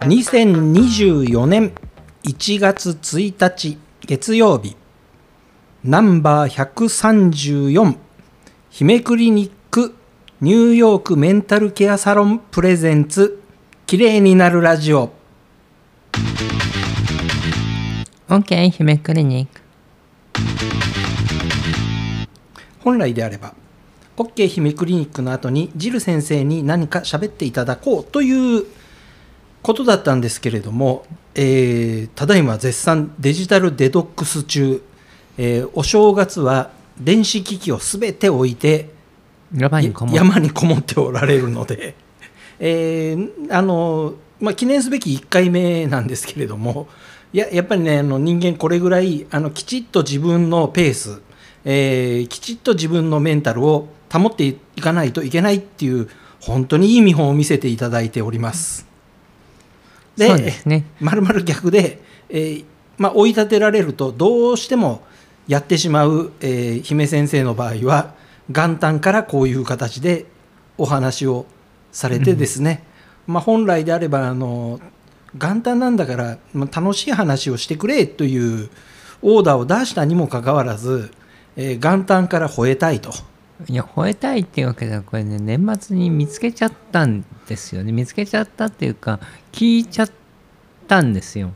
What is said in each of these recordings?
2024年1月1日月曜日ナンバー134姫クリニックニューヨークメンタルケアサロンプレゼンツ綺麗になるラジオ。OK 姫クリニック。本来であれば OK 姫クリニックの後にジル先生に何か喋っていただこうということだったんですけれども、えーただいま絶賛デジタルデトックス中、えーお正月は電子機器をすべて置いて山にこも山にこもっておられるので、えーあのまあ、記念すべき1回目なんですけれどもややっぱりねあの人間これぐらいあのきちっと自分のペース、えーきちっと自分のメンタルを保っていかないといけないっていう本当にいい見本を見せていただいております。そうですねまるまる逆で、えーまあ、追い立てられるとどうしてもやってしまう、えー姫先生の場合は元旦からこういう形でお話をされてですね、まあ、本来であればあの元旦なんだから、まあ、楽しい話をしてくれというオーダーを出したにもかかわらず、えー元旦から吠えたいと。いや吠えたいっていうわけではこれね年末に見つけちゃったんですよね。見つけちゃったっていうか聞いちゃったんですよ。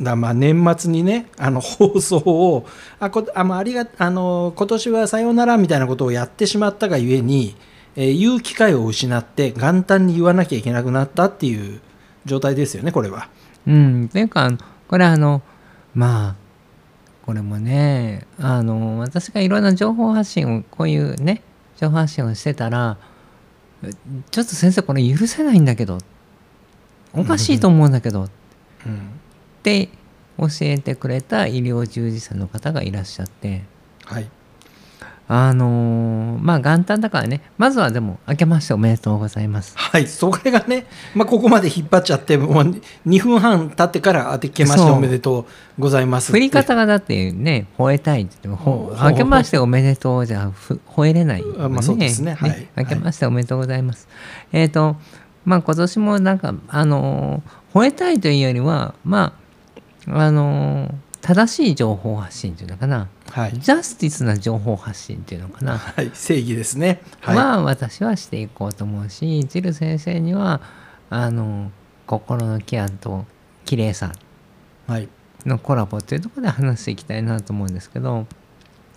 だまあ年末にねあの放送をあこあ、まあ、ありがあの今年はさようならみたいなことをやってしまったがゆえに、えー言う機会を失って元旦に言わなきゃいけなくなったっていう状態ですよねこれは。うん。っていうかこれあのまあこれもねあの私がいろんな情報発信をこういうね情報発信をしてたらちょっと先生これ許せないんだけどおかしいと思うんだけどっうん。て教えてくれた医療従事者の方がいらっしゃってはい、あのーまあ元旦だからね。まずはでも明けましておめでとうございます。はい、それがね、まあ、ここまで引っ張っちゃってもう2分半経ってから「あてけましておめでとうございます」振り方がだってね吠えたいって言って明けましておめでとうじゃふ吠えれない、あまあそうですね。はい。明けましておめでとうございます、えっ、とまあ今年もなんかあのー吠えたいというよりはまああのー正しい情報発信っていうのかな、はい、ジャスティスな情報発信っていうのかな、はい、正義ですね。はい、は私はしていこうと思うしジル先生にはあの心のケアと綺麗さはい、のコラボっていうところで話していきたいなと思うんですけど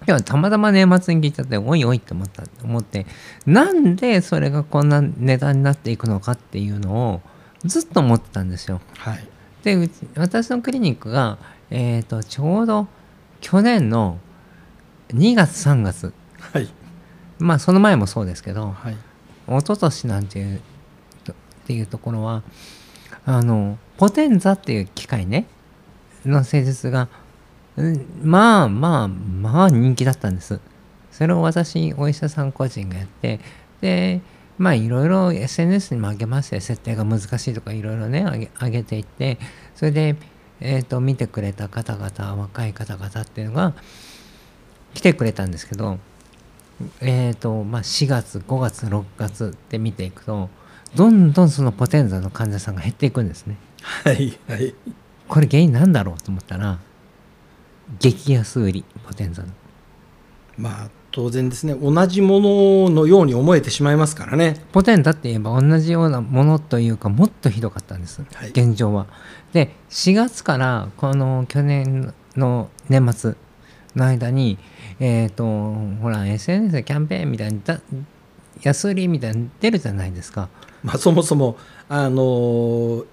でもたまたま年末に聞いちゃっておいおいって思った思ってなんでそれがこんな値段になっていくのかっていうのをずっと思ってたんですよ。はい、でうち私のクリニックが、えー、とちょうど去年の2月3月。はい、まあその前もそうですけどはい、一昨年なんていうっていうところはあのポテンザっていう機械ねの施術がうんまあまあまあ人気だったんです。それを私お医者さん個人がやってでまあいろいろ SNS にも上げまして設定が難しいとかいろいろね上げ上げていってそれで、えー、と見てくれた方々若い方々っていうのが来てくれたんですけどえーとまあ、4月5月6月って見ていくとどんどんそのポテンザの患者さんが減っていくんですね。はい、はい、これ原因なんだろうと思ったら激安売りポテンザの。まあ当然ですね、同じもののように思えてしまいますからね。ポテンザって言えば同じようなものというかもっとひどかったんです、はい現状は。で4月からこの去年の年末の間にえっ、とほら SNS でキャンペーンみたいにだ安売りみたいに出るじゃないですか。まあそもそもあのー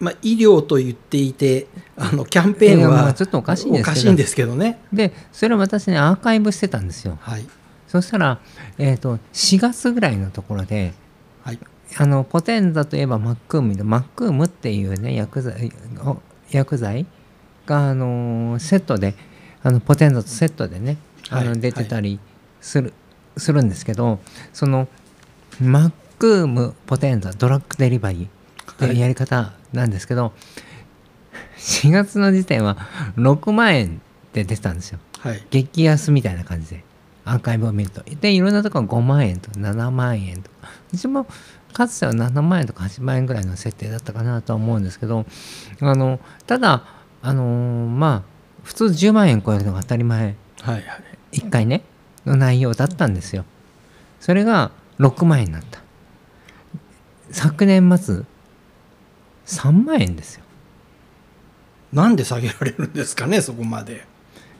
まあ医療と言っていて、あのキャンペーンはあちょっとおかしいんですけど。おかしいんですけどね。でそれを私ねアーカイブしてたんですよ。はい、そしたら、えー、と4月ぐらいのところではい、あのポテンザといえばマックームでマックームっていうね薬剤お薬剤が、あのーセットであのポテンザとセットでねあのはい出てたりする,、するんですけどそのマックームポテンザドラッグデリバリーっていうやり方なんですけど、4月の時点は6万円で出てたんですよ。はい、激安みたいな感じでアーカイブを見ると。でいろんなところ5万円とか7万円とか。うちもかつては7万円とか8万円ぐらいの設定だったかなとは思うんですけどあのただあのーまあ普通10万円超えるのが当たり前。はいはい。1回ねの内容だったんですよ。それが6万円になった。昨年末3万円ですよ。なんで下げられるんですかねそこまで。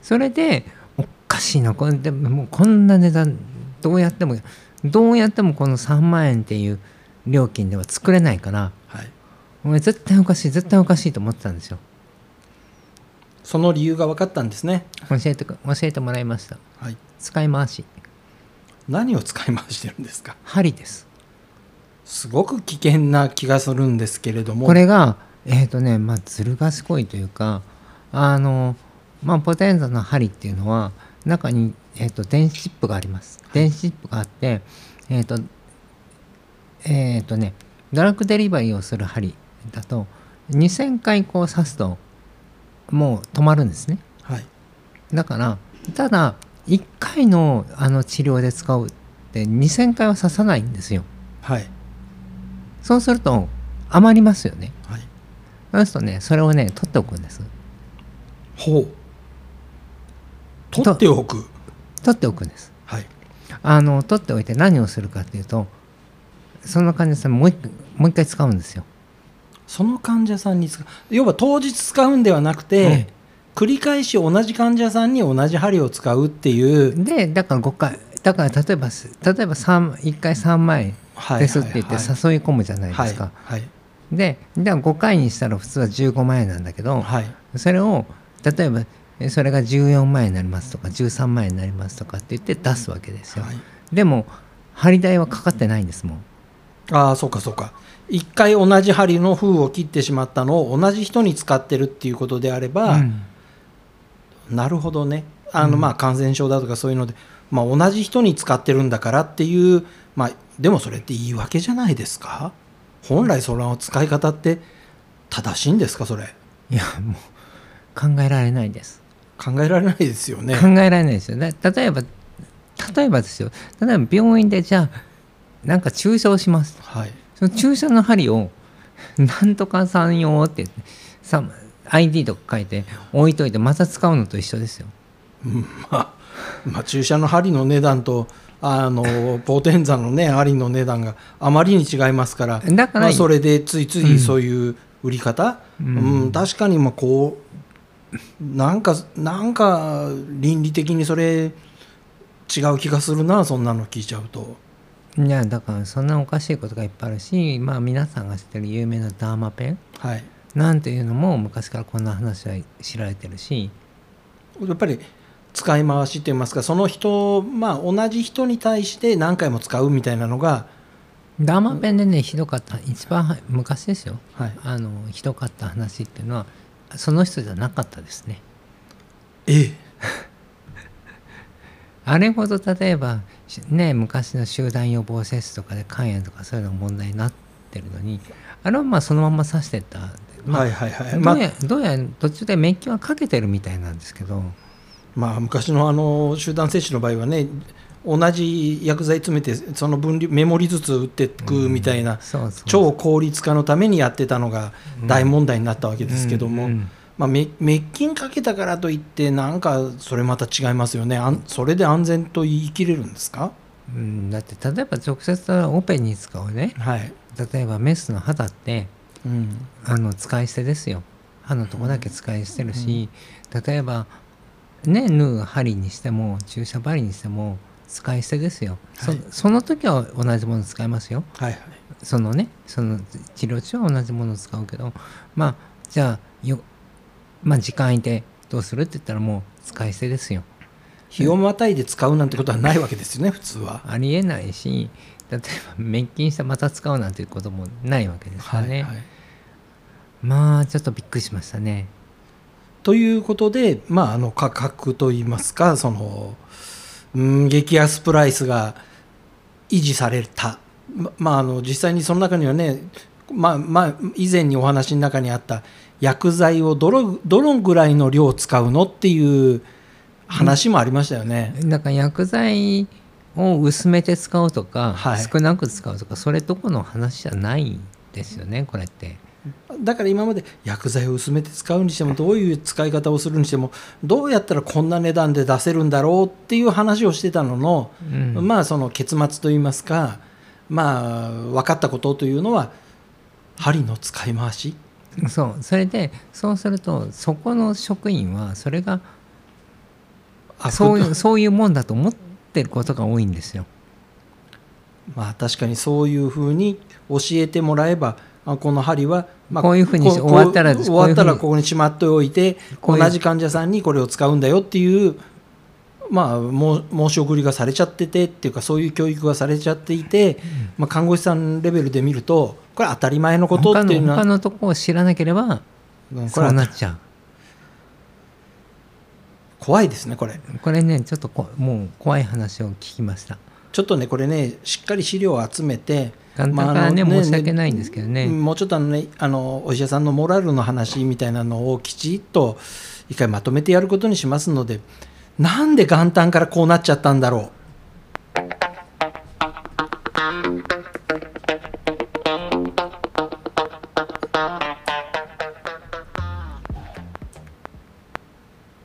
それでおかしいな。これでももうこんな値段どうやってもどうやってもこの3万円っていう料金では作れないからはい。もう絶対おかしい絶対おかしいと思ってたんですよ。その理由が分かったんですね。教えてく教えてもらいました。はい。使い回し。何を使い回してるんですか？針ですすごく危険な気がするんですけれども。これがえっ、とねまあずる賢いというかあのまあポテンザの針っていうのは中に、えー、と電子チップがあります。電子チップがあってえっ、とえっ、とねドラッグデリバリーをする針だと2000回こう刺すともう止まるんですね。はい。だからただ1回のあの治療で使うって2000回は刺さないんですよ。はいそうすると余りますよね。はい。そうするとねそれをね取っておくんです。ほう。取っておく。取っておくんです。はい。あの取っておいて何をするかっていうとその患者さんもう一回もう一回使うんですよ。その患者さんに使う。要は当日使うんではなくて、繰り返し同じ患者さんに同じ針を使うっていう、でだから5回だから例えばす例えば3 1回3万円はいですって言ってはい誘い込むじゃないですか、はいででは5回にしたら普通は15万円なんだけど、はい。それを例えばえそれが14万円になりますとか13万円になりますとかって言って出すわけですよ、はい。でも針代はかかってないんですもん。ああそうかそうか。一回同じ針の封を切ってしまったのを同じ人に使ってるっていうことであれば、うん。なるほどね。あの、まあ感染症だとかそういうので、まあ、同じ人に使ってるんだからっていう、まあ、でもそれって言い訳じゃないですか？本来その使い方って正しいんですかそれ？いやもう考えられないです。考えられないですよね。考えられないですよね。例えば例えばですよ。例えば病院でじゃあなんか注射をします。はい。その注射の針をなんとかさん用って言ってさ ID とか書いて置いといてまた使うのと一緒ですよ。うんまあ、まあ注射の針の値段とあのポテンザのね針の値段があまりに違いますからだから、まあ、それでついついそういう売り方、ううんん。確かにまあこうなんかなんか倫理的にそれ違う気がするなそんなの聞いちゃうと。いやだからそんなおかしいことがいっぱいあるしまあ皆さんが知ってる有名なダーマペンはい。なんていうのも昔からこんな話は知られてるし。やっぱり使い回しって言いますかその人まあ同じ人に対して何回も使うみたいなのがダーマペンでねひどかった。一番は昔ですよ。はい。あのひどかった話っていうのはその人じゃなかったですね。ええ。あれほど例えばしね昔の集団予防接種とかで肝炎とかそういうのが問題になってるのにあれはまあそのまま刺してった、まあはいはいはい。まあどうやどうや途中で免疫はかけてるみたいなんですけどまあ、昔のあの集団接種の場合はね同じ薬剤詰めてその分量メモリずつ打っていくみたいな、超効率化のためにやってたのが大問題になったわけですけども、うんうんまあ、め滅菌かけたからといってなんかそれまた違いますよね。あんそれで安全と言い切れるんですか？うんだって例えば直接オペに使うね。はい、例えばメスの肌ってうん、あの使い捨てですよ。歯のとこだけ使い捨てるし、例えばね縫う針にしても注射針にしても使い捨てですよ、はい。そその時は同じもの使いますよ。はいはい。そのねその治療中は同じものを使うけどまあじゃあよまあ時間空いてどうするって言ったらもう使い捨てですよ。日をまたいで使うなんてことはないわけですよね普通は。ありえないし例えば滅菌してまた使うなんていうこともないわけですよね、はいはい。まあちょっとびっくりしましたねということで、まあ、あの価格といいますかその、うん、激安プライスが維持された、ままあ、あの実際にその中にはね、まあまあ、以前にお話の中にあった薬剤をどのどのぐらいの量使うのっていう話もありましたよね。だから薬剤を薄めて使うとか、はい少なく使うとかそれとこの話じゃないんですよねこれって。だから今まで薬剤を薄めて使うにしてもどういう使い方をするにしてもどうやったらこんな値段で出せるんだろうっていう話をしてたのの、うん。まあその結末といいますかまあ分かったことというのは針の使い回し？そう。それでそうするとそこの職員はそれがあそういふうそういうもんだと思ってることが多いんですよ。まあ確かにそういうふうに教えてもらえばあこの針は、まあ、こういうふうにこ終わったら終わったらこここにしまっておいて同じ患者さんにこれを使うんだよっていうまあも申し送りがされちゃっててっていうかそういう教育がされちゃっていて、まあ、看護師さんレベルで見るとこれ当たり前のこと他っていうのはの他のとこを知らなければそうなっちゃ怖いですねこれう。これねちょっとこもう怖い話を聞きました。ちょっとねこれねしっかり資料を集めて簡単からね,、申し訳ないんですけどね。もうちょっとあのねあのお医者さんのモラルの話みたいなのをきちっと一回まとめてやることにしますのでなんで元旦からこうなっちゃったんだろ